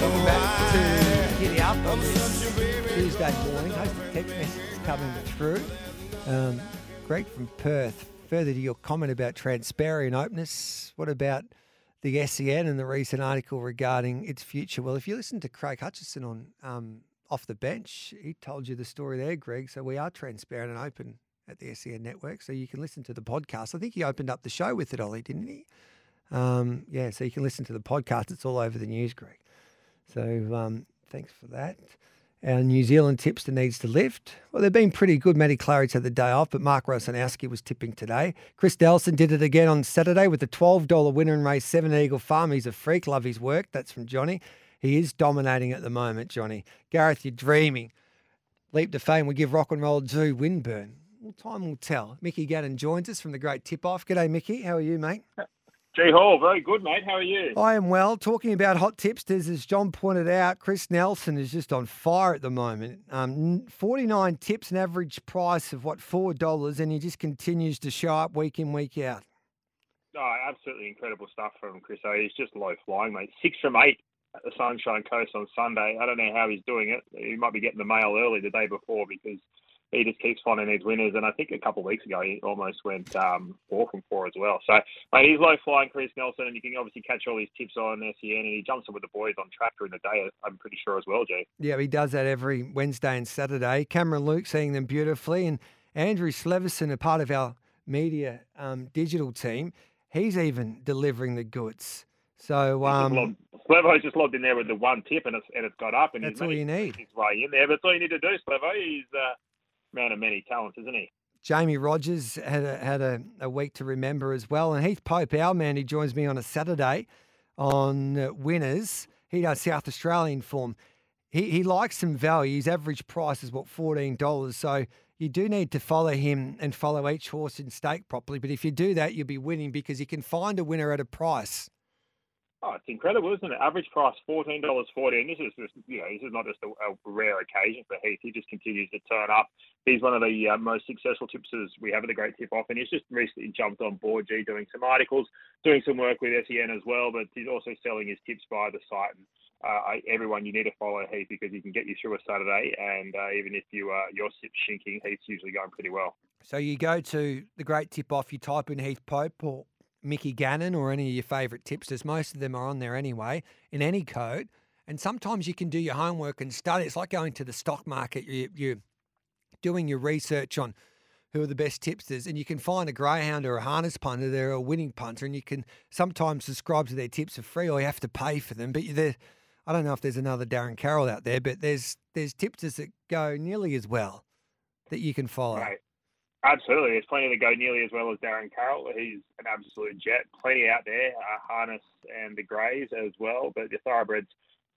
Welcome back to Giddy Up on this Tuesday morning. Host of text messages coming through. Um, Greg from Perth. Further to your comment about transparency and openness, what about the SEN and the recent article regarding its future? Well, if you listen to Craig Hutchison on um, Off the Bench, he told you the story there, Greg. So we are transparent and open at the SEN network. So you can listen to the podcast. I think he opened up the show with it, Ollie, didn't he? Um, yeah, so you can listen to the podcast. It's all over the news, Greg. So um, thanks for that. Our New Zealand tipster needs to lift. Well, they've been pretty good. Matty Claridge had the day off, but Mark Rosanowski was tipping today. Chris Nelson did it again on Saturday with the $12 winner in race seven Eagle Farm. He's a freak. Love his work. That's from Johnny. He is dominating at the moment, Johnny. Gareth, you're dreaming. Leap to fame We give Rock and Roll to Windburn. Well, time will tell. Mickey Gannon joins us from the Great Tip Off. G'day, Mickey. How are you, mate? G Hall, very good, mate. How are you? I am well. Talking about hot tipsters, as John pointed out, Chris Nelson is just on fire at the moment. Um, 49 tips, an average price of what, $4, and he just continues to show up week in, week out. Oh, absolutely incredible stuff from Chris. Oh, he's just low flying, mate. Six from eight at the Sunshine Coast on Sunday. I don't know how he's doing it. He might be getting the mail early the day before because he just keeps finding these winners. And I think a couple of weeks ago he almost went um, four from four as well. So mate, he's low flying Chris Nelson, and you can obviously catch all his tips on SEN, and he jumps in with the boys on track during the day. I'm pretty sure as well, Jay. Yeah, he does that every Wednesday and Saturday. Cameron Luke seeing them beautifully, and Andrew Sleverson, a part of our media um, digital team, he's even delivering the goods. So um, Slevo's just logged in there with the one tip, and it's and it's got up, and that's he's all you need. His way in there, but that's all you need to do, Slevo. He's uh, man of many talents, isn't he? Jamie Rogers had a, had a, a, week to remember as well. And Heath Pope, our man, he joins me on a Saturday on uh, winners. He does South Australian form. He, he likes some value. His average price is what $14. So you do need to follow him and follow each horse in stake properly. But if you do that, you'll be winning because you can find a winner at a price. Oh, it's incredible, isn't it? Average price fourteen dollars forty, and this is just you know this is not just a, a, rare occasion for Heath. He just continues to turn up. He's one of the uh, most successful tipsters we have at the Great Tip Off, and he's just recently jumped on board. G doing some articles, doing some work with SEN as well, but he's also selling his tips via the site. And uh, everyone, you need to follow Heath because he can get you through a Saturday, and uh, even if you uh, your tip's shinking, Heath's usually going pretty well. So you go to the Great Tip Off, you type in Heath Pope or Mickey Gannon or any of your favourite tipsters. Most of them are on there anyway, in any code. And sometimes you can do your homework and study. It's like going to the stock market. You, you're doing your research on who are the best tipsters, and you can find a greyhound or a harness punter, they're a winning punter, and you can sometimes subscribe to their tips for free, or you have to pay for them. But there, I don't know if there's another Darren Carroll out there, but there's there's tipsters that go nearly as well that you can follow. Right. Absolutely. There's plenty that go nearly as well as Darren Carroll. He's an absolute jet. Plenty out there, uh, Harness and the Greys as well, but the Thoroughbreds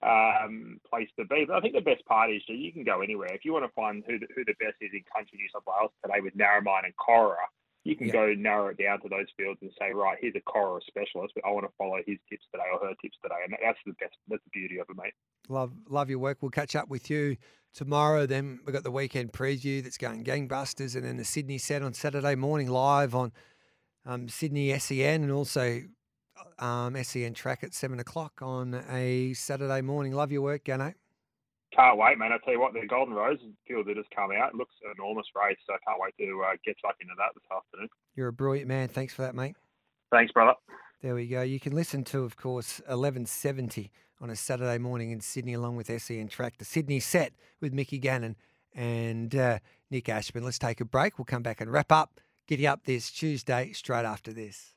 um, place to be. But I think the best part is that you can go anywhere. If you want to find who the, who the best is in country New South Wales today with Narromine and Cora, you can yeah. go narrow it down to those fields and say, right, here's a Cora specialist, but I want to follow his tips today or her tips today, and that's the best. That's the beauty of it, mate. Love, love your work. We'll catch up with you tomorrow. Then we've got the weekend preview that's going gangbusters, and then the Sydney set on Saturday morning live on um, Sydney SEN, and also um, SEN track at seven o'clock on a Saturday morning. Love your work, Gano. Can't wait, man. I tell you what, the Golden Rose field that has come out it looks an enormous race. So I can't wait to uh, get stuck into that this afternoon. You're a brilliant man. Thanks for that, mate. Thanks, brother. There we go. You can listen to, of course, 1170 on a Saturday morning in Sydney, along with SEN Track, the Sydney set with Mickey Gannon and uh, Nick Ashman. Let's take a break. We'll come back and wrap up. Giddy up this Tuesday straight after this.